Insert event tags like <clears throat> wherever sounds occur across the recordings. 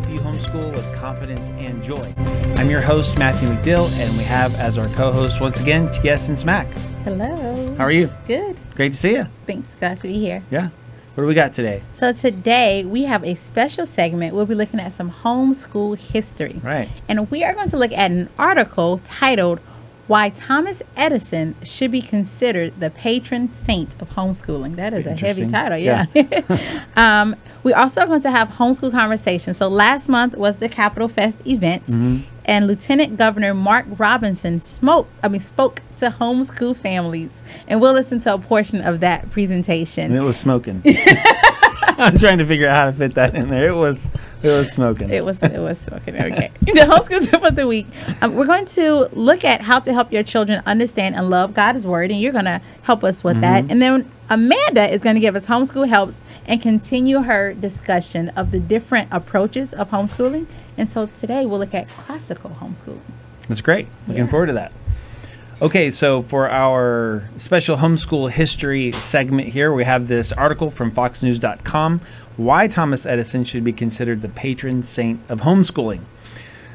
help you homeschool with confidence and joy. I'm your host, Matthew McDill, and we have as our co host once again, T.S. and Smack. Hello. How are you? Good. Great to see you. Thanks. Glad to be here. Yeah. What do we got today? So today we have a special segment. We'll be looking at some homeschool history. Right. And we are going to look at an article titled Why Thomas Edison Should Be Considered the Patron Saint of Homeschooling. That is a heavy title, yeah. <laughs> um, we also are going to have homeschool conversations. So last month was the Capital Fest event, Mm-hmm. and Lieutenant Governor Mark Robinson spoke. I mean, spoke to homeschool families, and we'll listen to a portion of that presentation. And it was smoking. <laughs> <laughs> I was trying to figure out how to fit that in there. It was it was smoking. It was it was okay. Okay. <laughs> the homeschool tip of the week. Um, we're going to look at how to help your children understand and love God's word, and you're going to help us with that. And then Amanda is going to give us homeschool helps and continue her discussion of the different approaches of homeschooling. And so today we'll look at classical homeschooling. That's great. Looking Yeah. forward to that. Okay, so for our special homeschool history segment here, we have this article from FoxNews.com Why Thomas Edison Should Be Considered the Patron Saint of Homeschooling.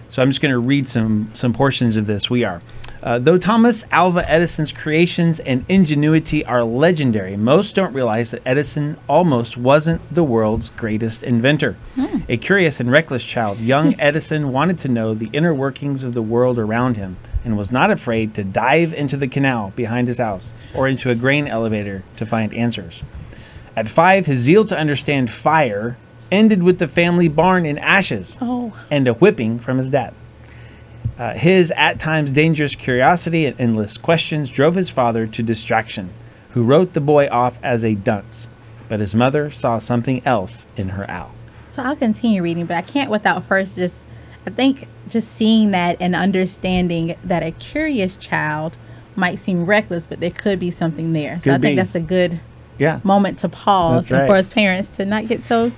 So I'm just going to read some, some portions of this. We are. Uh, though Thomas Alva Edison's creations and ingenuity are legendary, most don't realize that Edison almost wasn't the world's greatest inventor. A curious and reckless child, young <laughs> Edison wanted to know the inner workings of the world around him and was not afraid to dive into the canal behind his house or into a grain elevator to find answers. At five, his zeal to understand fire ended with the family barn in ashes Oh. and a whipping from his dad. Uh, his at times dangerous curiosity and endless questions drove his father to distraction, who wrote the boy off as a dunce. But his mother saw something else in her owl. So I'll continue reading, but I can't without first just, I think just seeing that and understanding that a curious child might seem reckless, but there could be something there. So Could I think be. that's a good Yeah. moment to pause and for right. us parents to not get so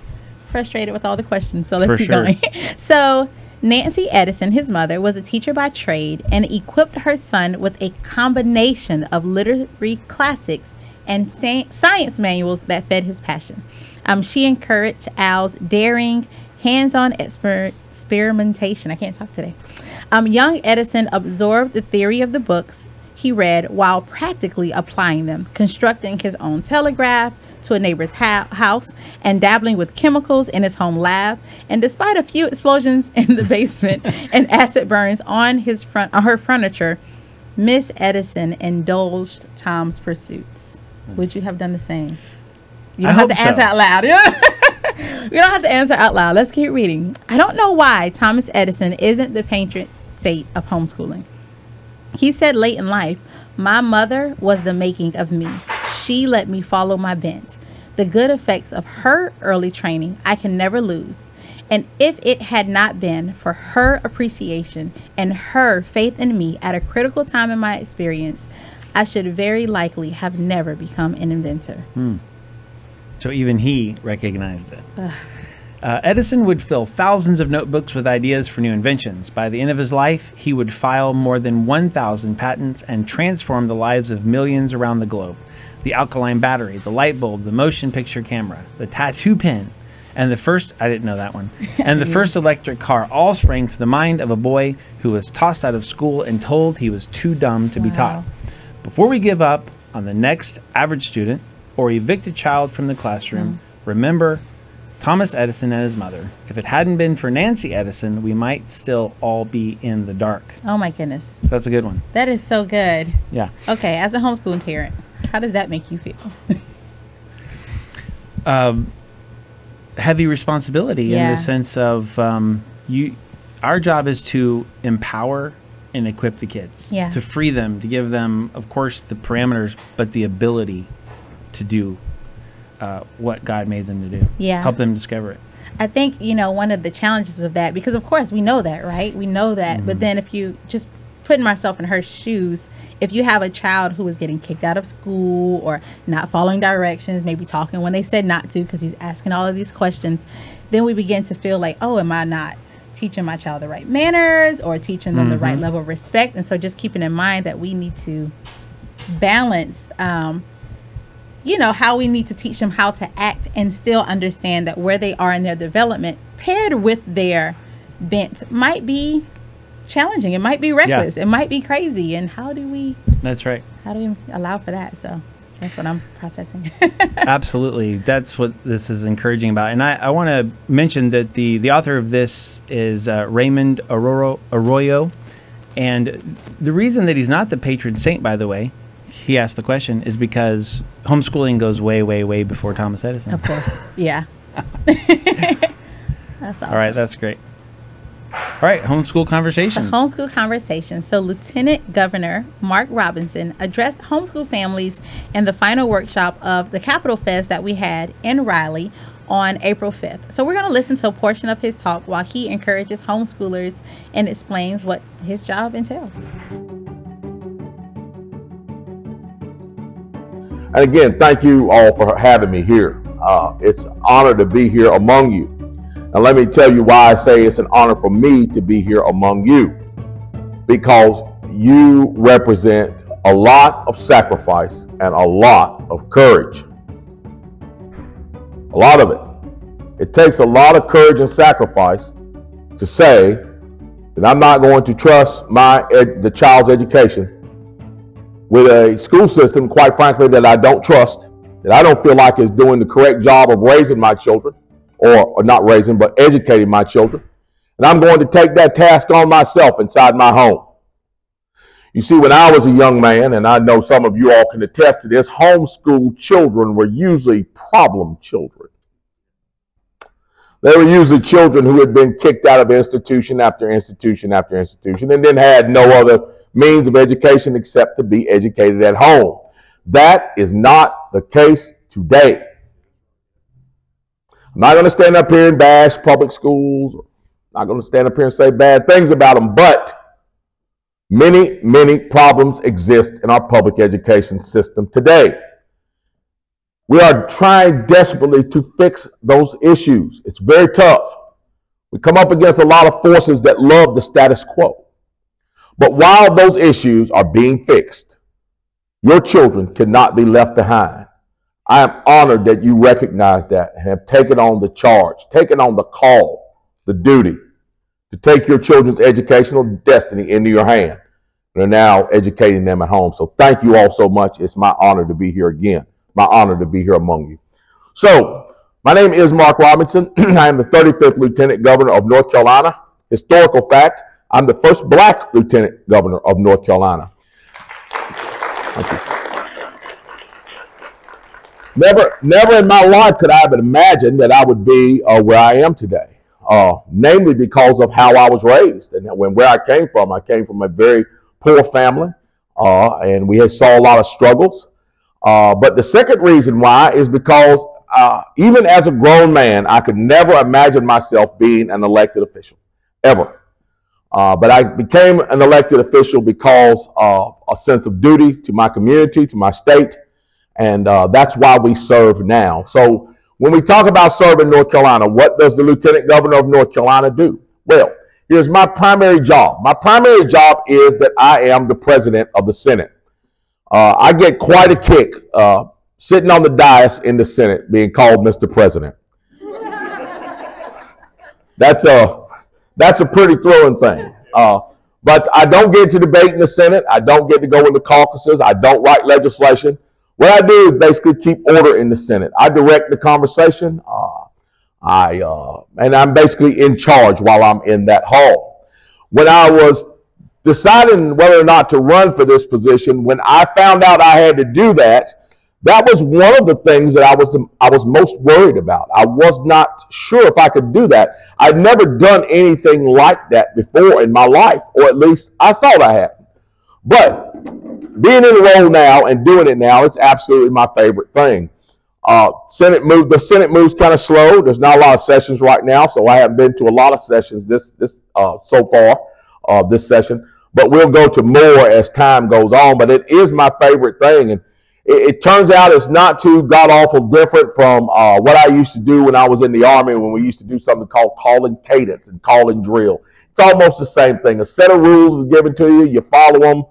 frustrated with all the questions. So let's For keep sure. going. <laughs> so Nancy Edison, his mother, was a teacher by trade and equipped her son with a combination of literary classics and sa- science manuals that fed his passion. Um, she encouraged Al's daring, hands-on exper- experimentation. I can't talk today. Um, young Edison absorbed the theory of the books he read while practically applying them, constructing his own telegraph to a neighbor's ha- house and dabbling with chemicals in his home lab. And despite a few explosions <laughs> in the basement and acid burns on his front on her furniture, Miss Edison indulged Tom's pursuits. Would you have done the same? You I don't have to hope answer out loud. <laughs> Yeah. <laughs> you don't have to answer out loud. Let's keep reading. I don't know why Thomas Edison isn't the patron saint of homeschooling. He said late in life, My mother was the making of me. She let me follow my bent. The good effects of her early training I can never lose. And if it had not been for her appreciation and her faith in me at a critical time in my experience, I should very likely have never become an inventor. Hmm. So even he recognized it. Uh, Edison would fill thousands of notebooks with ideas for new inventions. By the end of his life, he would file more than 1,000 patents and transform the lives of millions around the globe. The alkaline battery, the light bulb, the motion picture camera, the tattoo pen, and the first, I didn't know that one, <laughs> and the first electric car all sprang from the mind of a boy who was tossed out of school and told he was too dumb to be taught. Before we give up on the next average student or evict a child from the classroom, remember Thomas Edison and his mother. If it hadn't been for Nancy Edison, we might still all be in the dark. Oh my goodness. That's a good one. That is so good. Yeah. Okay, as a homeschooling parent, how does that make you feel? <laughs> Um, heavy responsibility in the sense of um, you. Our job is to empower and equip the kids. Yeah. To free them, to give them, of course, the parameters, but the ability to do uh, what God made them to do. Yeah. Help them discover it. I think, you know, one of the challenges of that, because of course we know that, right? We know that. But then if you just putting myself in her shoes, if you have a child who is getting kicked out of school or not following directions, maybe talking when they said not to because he's asking all of these questions, then we begin to feel like, oh, am I not teaching my child the right manners or teaching them the right level of respect? And so just keeping in mind that we need to balance um, you know how we need to teach them how to act and still understand that where they are in their development paired with their bent might be challenging. It might be reckless. It might be crazy. And how do we? That's right. How do we allow for that? So that's what I'm processing. <laughs> Absolutely. That's what this is encouraging about. And I, I want to mention that the, the author of this is uh, Raymond Arroyo, Arroyo. And the reason that he's not the patron saint, by the way, he asked the question, is because homeschooling goes way, way, way before Thomas Edison. Of course. <laughs> Yeah. <laughs> that's awesome. All right. That's great. All right, homeschool The homeschool conversation. So, Lieutenant Governor Mark Robinson addressed homeschool families in the final workshop of the Capital Fest that we had in Raleigh on April 5th. So, we're going to listen to a portion of his talk while he encourages homeschoolers and explains what his job entails. And again, thank you all for having me here. Uh, it's an honor to be here among you. And let me tell you why I say it's an honor for me to be here among you. Because you represent a lot of sacrifice and a lot of courage. A lot of it. It takes a lot of courage and sacrifice to say that I'm not going to trust my ed- the child's education with a school system, quite frankly, that I don't trust, that I don't feel like is doing the correct job of raising my children, or, or not raising, but educating my children. And I'm going to take that task on myself inside my home. You see, when I was a young man, and I know some of you all can attest to this, homeschool children were usually problem children. They were usually children who had been kicked out of institution after institution after institution and then had no other means of education except to be educated at home. That is not the case today. I'm not going to stand up here and bash public schools. I'm not going to stand up here and say bad things about them, but many, many problems exist in our public education system today. We are trying desperately to fix those issues. It's very tough. We come up against a lot of forces that love the status quo. But while those issues are being fixed, your children cannot be left behind. I am honored that you recognize that and have taken on the charge, taken on the call, the duty to take your children's educational destiny into your hand and are now educating them at home. So thank you all so much. It's my honor to be here again. My honor to be here among you. So, my name is Mark Robinson. <clears throat> I am the 35th Lieutenant Governor of North Carolina. Historical fact, I'm the first black Lieutenant Governor of North Carolina. Never, never in my life could I have imagined that I would be uh, where I am today. Uh, namely because of how I was raised and when where I came from. I came from a very poor family, uh, and we saw a lot of struggles. Uh, but the second reason why is because uh, even as a grown man, I could never imagine myself being an elected official, ever. Uh, but I became an elected official because of a sense of duty to my community, to my state, and uh, that's why we serve now. So when we talk about serving North Carolina, what does the Lieutenant Governor of North Carolina do? Well, here's my primary job. My primary job is that I am the president of the Senate. Uh, I get quite a kick uh, sitting on the dais in the Senate being called Mr. President. <laughs> that's a that's a pretty thrilling thing. Uh, but I don't get to debate in the Senate. I don't get to go in the caucuses. I don't write legislation. What I do is basically keep order in the Senate. I direct the conversation. Uh, I uh, and I'm basically in charge while I'm in that hall. When I was deciding whether or not to run for this position, when I found out I had to do that, that was one of the things that I was the, I was most worried about. I was not sure if I could do that. I'd never done anything like that before in my life, or at least I thought I had. But being in the role now and doing it now, it's absolutely my favorite thing. Uh, Senate move the Senate moves kind of slow. There's not a lot of sessions right now, so I haven't been to a lot of sessions this this uh, so far uh, this session. But we'll go to more as time goes on. But it is my favorite thing, and it, it turns out it's not too god awful different from uh, what I used to do when I was in the army when we used to do something called calling cadence and calling drill. It's almost the same thing. A set of rules is given to you. You follow them.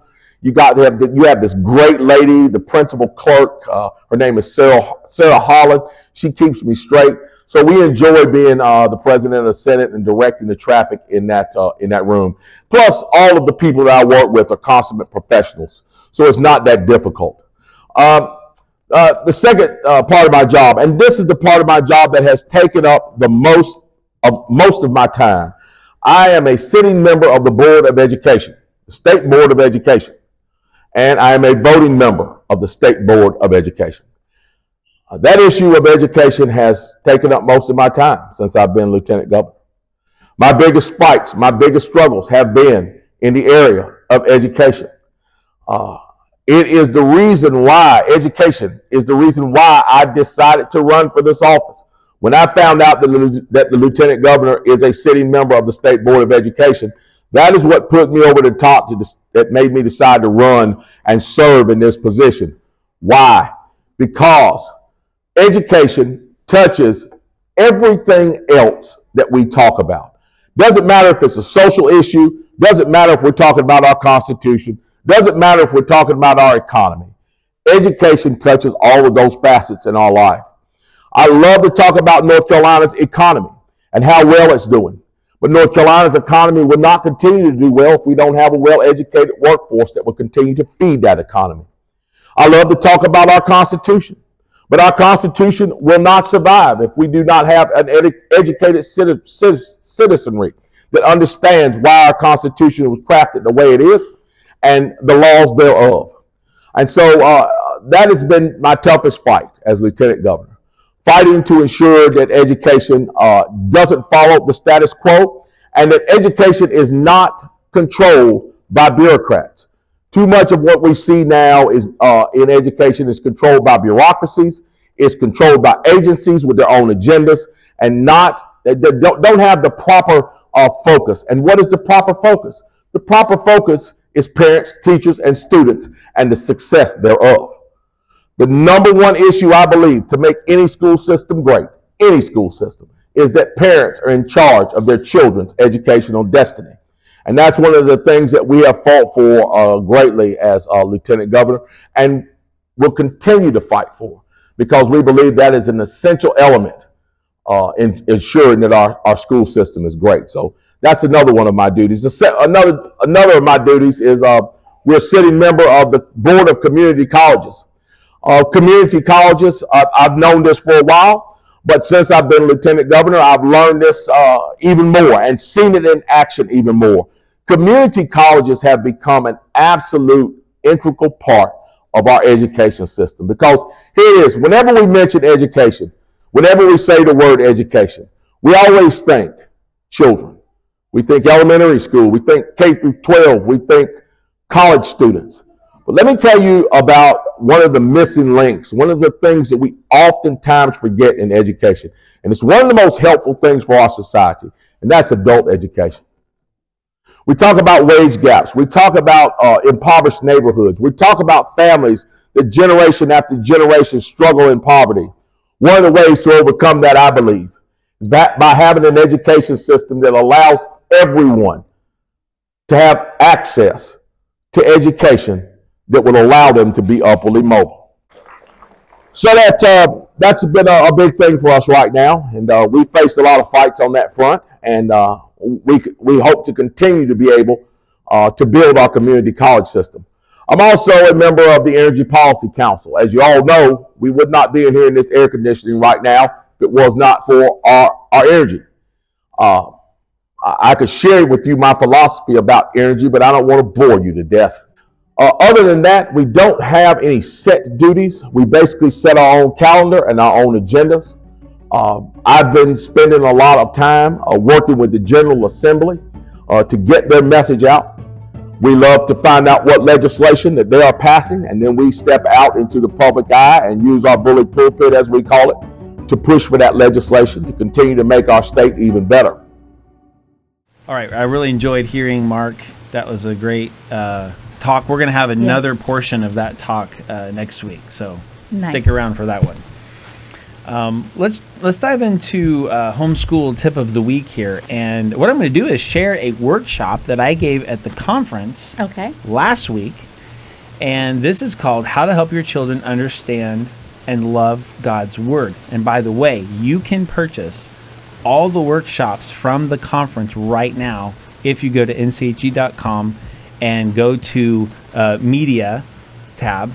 You got have you have this great lady, the principal clerk. Uh, her name is Sarah Sarah Holland. She keeps me straight. So we enjoy being uh, the president of the Senate and directing the traffic in that uh, in that room. Plus, all of the people that I work with are consummate professionals, so it's not that difficult. Um, uh, the second uh, part of my job, and this is the part of my job that has taken up the most of most of my time. I am a sitting member of the Board of Education, the State Board of Education, and I am a voting member of the State Board of Education. Uh, that issue of education has taken up most of my time since I've been lieutenant governor. My biggest fights, my biggest struggles have been in the area of education. Uh, it is the reason why education is the reason why I decided to run for this office. When I found out that the, that the lieutenant governor is a sitting member of the state board of education, that is what put me over the top to that made me decide to run and serve in this position. Why? Because education touches everything else that we talk about. Doesn't matter if it's a social issue, doesn't matter if we're talking about our Constitution, doesn't matter if we're talking about our economy. Education touches all of those facets in our life. I love to talk about North Carolina's economy and how well it's doing. But North Carolina's economy will not continue to do well if we don't have a well educated workforce that will continue to feed that economy. I love to talk about our Constitution but our Constitution will not survive if we do not have an ed- educated citizenry that understands why our Constitution was crafted the way it is and the laws thereof. And so uh, that has been my toughest fight as Lieutenant Governor, fighting to ensure that education uh, doesn't follow the status quo and that education is not controlled by bureaucrats. Too much of what we see now is uh, in education is controlled by bureaucracies, is controlled by agencies with their own agendas, and not they don't, don't have the proper uh, focus. And what is the proper focus? The proper focus is parents, teachers, and students, and the success thereof. The number one issue I believe to make any school system great, any school system, is that parents are in charge of their children's educational destiny. And that's one of the things that we have fought for uh, greatly as uh, Lieutenant Governor and will continue to fight for because we believe that is an essential element uh, in ensuring that our, our school system is great. So that's another one of my duties. Another, another of my duties is uh, we're a sitting member of the Board of Community Colleges. Uh, community colleges, I've known this for a while, but since I've been Lieutenant Governor, I've learned this uh, even more and seen it in action even more. Community colleges have become an absolute integral part of our education system because here it is whenever we mention education, whenever we say the word education, we always think children. We think elementary school, we think K through 12, we think college students. But let me tell you about one of the missing links, one of the things that we oftentimes forget in education. And it's one of the most helpful things for our society, and that's adult education. We talk about wage gaps. We talk about uh, impoverished neighborhoods. We talk about families that generation after generation struggle in poverty. One of the ways to overcome that, I believe, is by, by having an education system that allows everyone to have access to education that will allow them to be upwardly mobile. So that uh, that's been a, a, big thing for us right now, and uh, we faced a lot of fights on that front, and uh, we, we hope to continue to be able uh, to build our community college system. I'm also a member of the Energy Policy Council. As you all know, we would not be in here in this air conditioning right now if it was not for our, our energy. Uh, I could share with you my philosophy about energy, but I don't want to bore you to death. Uh, other than that, we don't have any set duties. We basically set our own calendar and our own agendas. Uh, I've been spending a lot of time uh, working with the General Assembly uh, to get their message out. We love to find out what legislation that they are passing, and then we step out into the public eye and use our bully pulpit, as we call it, to push for that legislation to continue to make our state even better. All right, I really enjoyed hearing Mark. That was a great uh, talk. We're going to have another yes. portion of that talk uh, next week, so nice. stick around for that one. Um, let's let's dive into uh, homeschool tip of the week here, and what I'm going to do is share a workshop that I gave at the conference okay. last week, and this is called "How to Help Your Children Understand and love God's Word. And by the way, you can purchase all the workshops from the conference right now if you go to nche.com and go to uh, media tab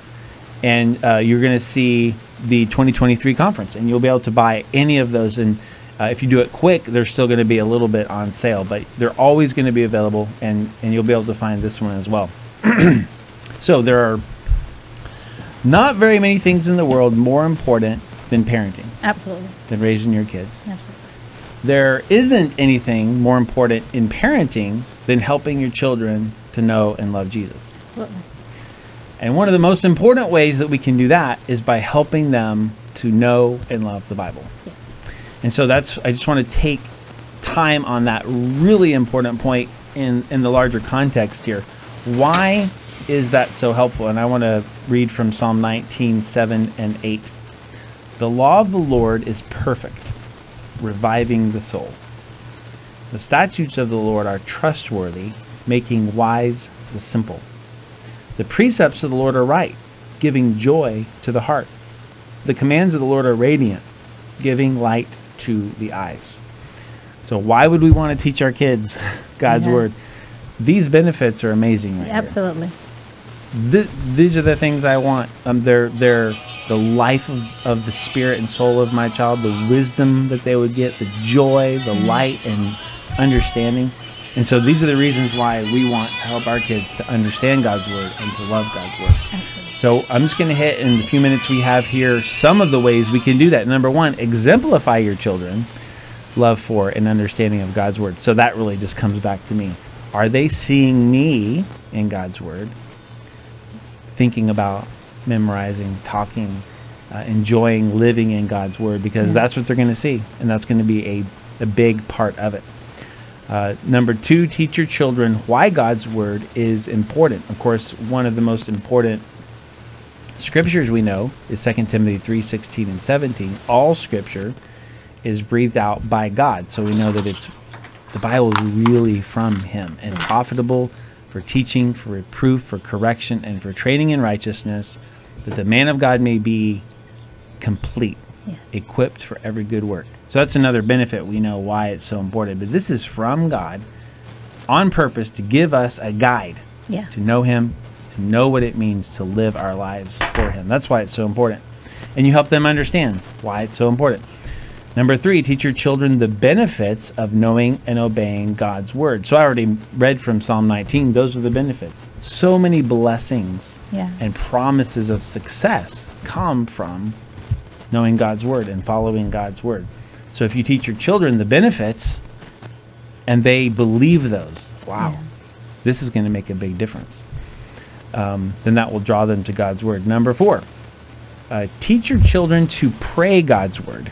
and uh, you're going to see the 2023 conference and you'll be able to buy any of those and uh, if you do it quick they're still going to be a little bit on sale but they're always going to be available and and you'll be able to find this one as well <clears throat> so there are not very many things in the world more important than parenting Absolutely. than raising your kids Absolutely. There isn't anything more important in parenting than helping your children to know and love jesus Absolutely. and one of the most important ways that we can do that is by helping them to know and love the Bible. Yes. And so that's I just want to take time on that really important point in in the larger context here. Why is that so helpful? And I want to read from Psalm 19, 7 and 8. The law of the Lord is perfect, reviving the soul. The statutes of the Lord are trustworthy, making wise the simple. The precepts of the Lord are right, giving joy to the heart. The commands of the Lord are radiant, giving light to the eyes. So, why would we want to teach our kids <laughs> God's Yeah. word? These benefits are amazing, right? Absolutely. Th- these are the things I want. Um, they're they're the life of, of the spirit and soul of my child, the wisdom that they would get, the joy, the mm-hmm. light, and understanding. And so these are the reasons why we want to help our kids to understand God's word and to love God's word. Absolutely. So I'm just going to hit in the few minutes we have here some of the ways we can do that. Number one, exemplify your children love for and understanding of God's word. So that really just comes back to me. Are they seeing me in God's word? Thinking about memorizing, talking, uh, enjoying living in God's word because Yeah. that's what they're going to see, and that's going to be a, a big part of it. Uh, number two, teach your children why God's word is important. Of course, one of the most important scriptures we know is 2 Timothy 3 16 and 17. All scripture is breathed out by God. So we know that it's the Bible is really from Him and profitable for teaching, for reproof, for correction, and for training in righteousness, that the man of God may be complete, Yes. equipped for every good work. So that's another benefit. We know why it's so important. But this is from God on purpose to give us a guide Yeah. to know Him, to know what it means to live our lives for Him. That's why it's so important. And you help them understand why it's so important. Number three, teach your children the benefits of knowing and obeying God's word. So I already read from Psalm 19. Those are the benefits. So many blessings Yeah. and promises of success come from knowing God's word and following God's word. So if you teach your children the benefits and they believe those, wow, Yeah. this is going to make a big difference. Um, then that will draw them to God's word. Number four, uh, teach your children to pray God's word.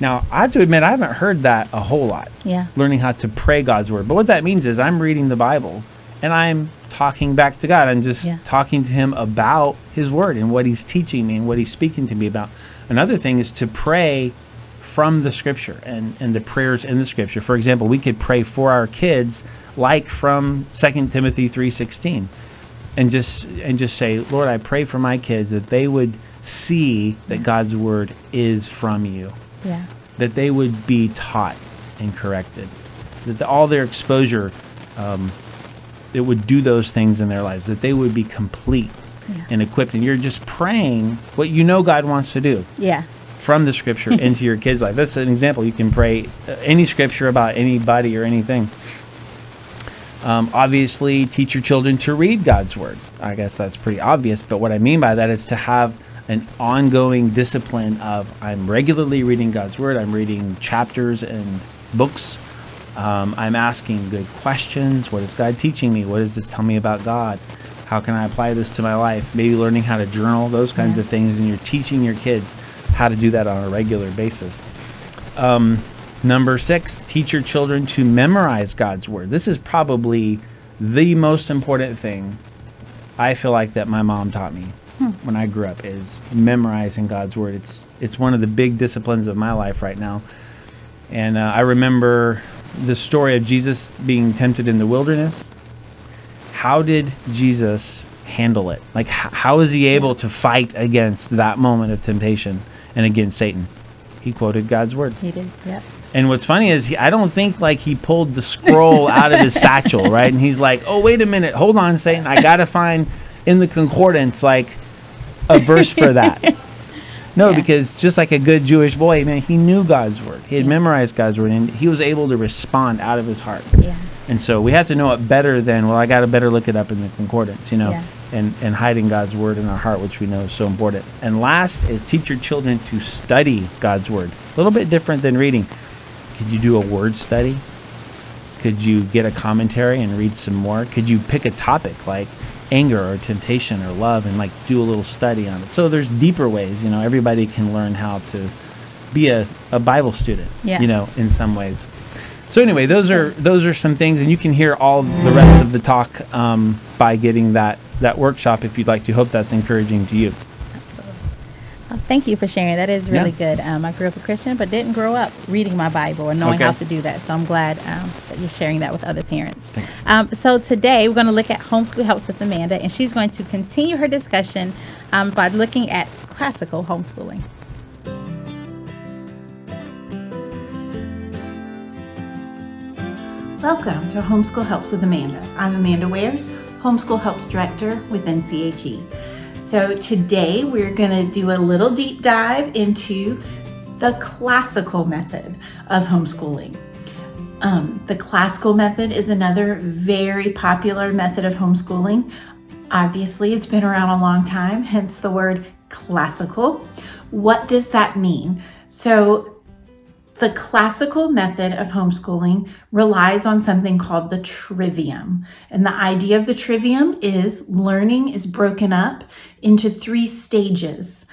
Now, I have to admit, I haven't heard that a whole lot Yeah. learning how to pray God's word. But what that means is I'm reading the Bible and I'm talking back to God. I'm just Yeah. talking to Him about His word and what He's teaching me and what He's speaking to me about. Another thing is to pray from the scripture and, and the prayers in the scripture. For example, we could pray for our kids like from 2 Timothy 3:16 and just and just say, "Lord, I pray for my kids that they would see that God's word is from you." Yeah. that they would be taught and corrected, that the, all their exposure, um, it would do those things in their lives, that they would be complete Yeah. and equipped. And you're just praying what you know God wants to do Yeah. from the scripture <laughs> into your kid's life. That's an example. You can pray uh, any scripture about anybody or anything. Um, obviously, teach your children to read God's word. I guess that's pretty obvious, but what I mean by that is to have an ongoing discipline of I'm regularly reading God's word. I'm reading chapters and books. Um, I'm asking good questions. What is God teaching me? What does this tell me about God? How can I apply this to my life? Maybe learning how to journal, those kinds Yeah. of things, and you're teaching your kids how to do that on a regular basis. Um, number six, teach your children to memorize God's word. This is probably the most important thing I feel like that my mom taught me when I grew up is memorizing God's word. It's it's one of the big disciplines of my life right now. And uh, I remember the story of Jesus being tempted in the wilderness. How did Jesus handle it? Like, h- how is he able to fight against that moment of temptation and against Satan? He quoted God's word. He did. Yep. And what's funny is he, I don't think like he pulled the scroll <laughs> out of his satchel, right? And he's like, "Oh, wait a minute, hold on, Satan, I gotta find in the concordance like a verse for that." <laughs> No, Yeah. because just like a good Jewish boy, man, he knew God's word. He had Yeah. memorized God's word, and he was able to respond out of his heart. Yeah. And so we have to know it better than well. I got to better look it up in the concordance, you know, Yeah. and and hiding God's word in our heart, which we know is so important. And last is teach your children to study God's word. A little bit different than reading. Could you do a word study? Could you get a commentary and read some more? Could you pick a topic like anger or temptation or love and like do a little study on it? So there's deeper ways, you know, everybody can learn how to be a, a Bible student, Yeah. you know, in some ways. So anyway, those are those are some things, and you can hear all the rest of the talk um, by getting that that workshop if you'd like to. Hope that's encouraging to you. Oh, thank you for sharing. That is really Yeah. good. Um, I grew up a Christian, but didn't grow up reading my Bible and knowing Okay. how to do that. So I'm glad um, that you're sharing that with other parents. Thanks. Um, so today we're going to look at homeschool helps with Amanda, and she's going to continue her discussion um, by looking at classical homeschooling. Welcome to Homeschool Helps with Amanda. I'm Amanda Wares, Homeschool Helps Director with NCHE. So today we're going to do a little deep dive into the classical method of homeschooling. Um, the classical method is another very popular method of homeschooling. Obviously, it's been around a long time, hence the word classical. What does that mean? So, the classical method of homeschooling relies on something called the trivium. And the idea of the trivium is learning is broken up into three stages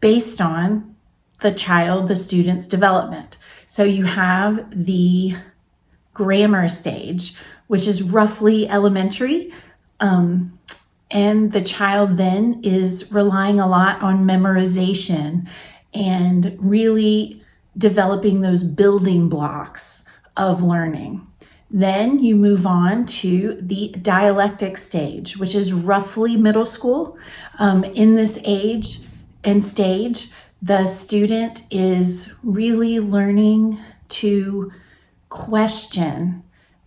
based on the child, the student's development. So you have the grammar stage, which is roughly elementary. Um, and the child then is relying a lot on memorization and really developing those building blocks of learning. Then you move on to the dialectic stage, which is roughly middle school. Um, in this age and stage, the student is really learning to question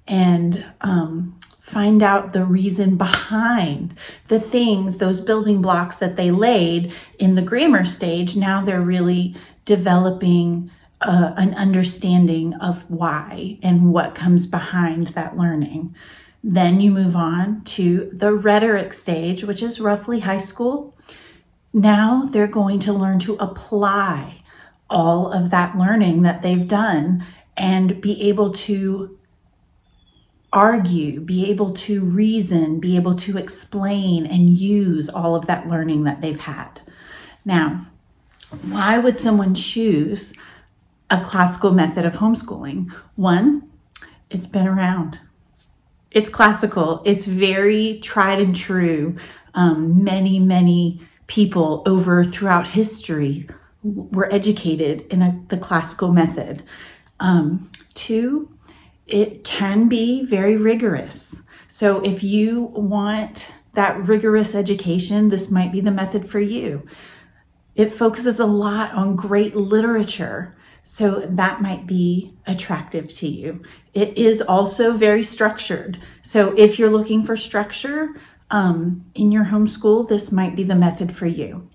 and um, find out the reason behind the things, those building blocks that they laid in the grammar stage. Now they're really developing uh, an understanding of why and what comes behind that learning. Then you move on to the rhetoric stage, which is roughly high school. Now they're going to learn to apply all of that learning that they've done and be able to argue, be able to reason, be able to explain and use all of that learning that they've had. Now, why would someone choose a classical method of homeschooling? One, it's been around. It's classical. It's very tried and true. Um, many, many people over throughout history were educated in a, the classical method. Um, two, it can be very rigorous. So if you want that rigorous education, this might be the method for you. It focuses a lot on great literature, so that might be attractive to you. It is also very structured. So if you're looking for structure um, in your homeschool, this might be the method for you.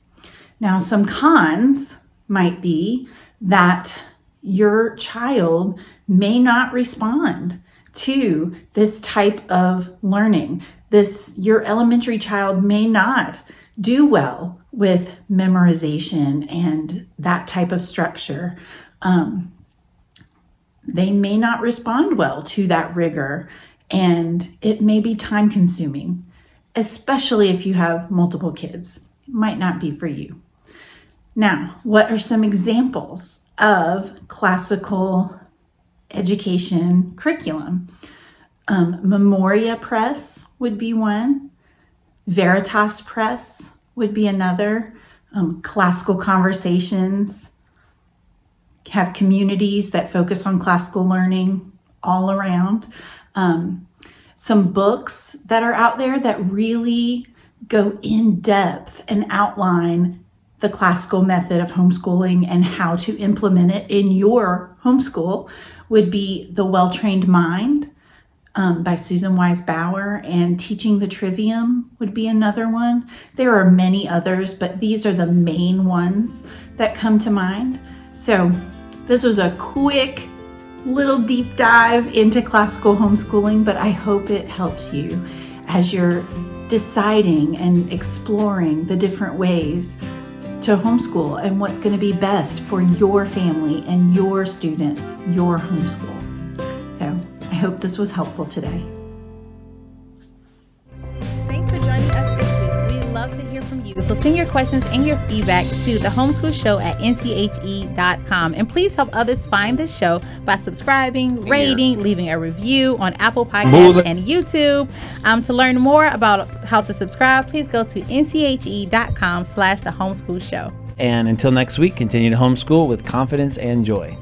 Now, some cons might be that your child may not respond to this type of learning. This your elementary child may not do well with memorization and that type of structure. Um, they may not respond well to that rigor, and it may be time consuming, especially if you have multiple kids. It might not be for you. Now, what are some examples of classical education curriculum? Um, Memoria Press would be one, Veritas Press would be another, um, classical conversations, have communities that focus on classical learning all around. Um, some books that are out there that really go in depth and outline the classical method of homeschooling and how to implement it in your homeschool would be The Well Trained Mind um, by Susan Wise Bauer, and Teaching the Trivium would be another one. There are many others, but these are the main ones that come to mind. So, this was a quick little deep dive into classical homeschooling, but I hope it helps you as you're deciding and exploring the different ways to homeschool and what's going to be best for your family and your students, your homeschool. So I hope this was helpful today. You. So send your questions and your feedback to the homeschool show at nche.com. And please help others find this show by subscribing, rating, leaving a review on Apple Podcasts and YouTube. Um, to learn more about how to subscribe, please go to nche.com slash the homeschool show. And until next week, continue to homeschool with confidence and joy.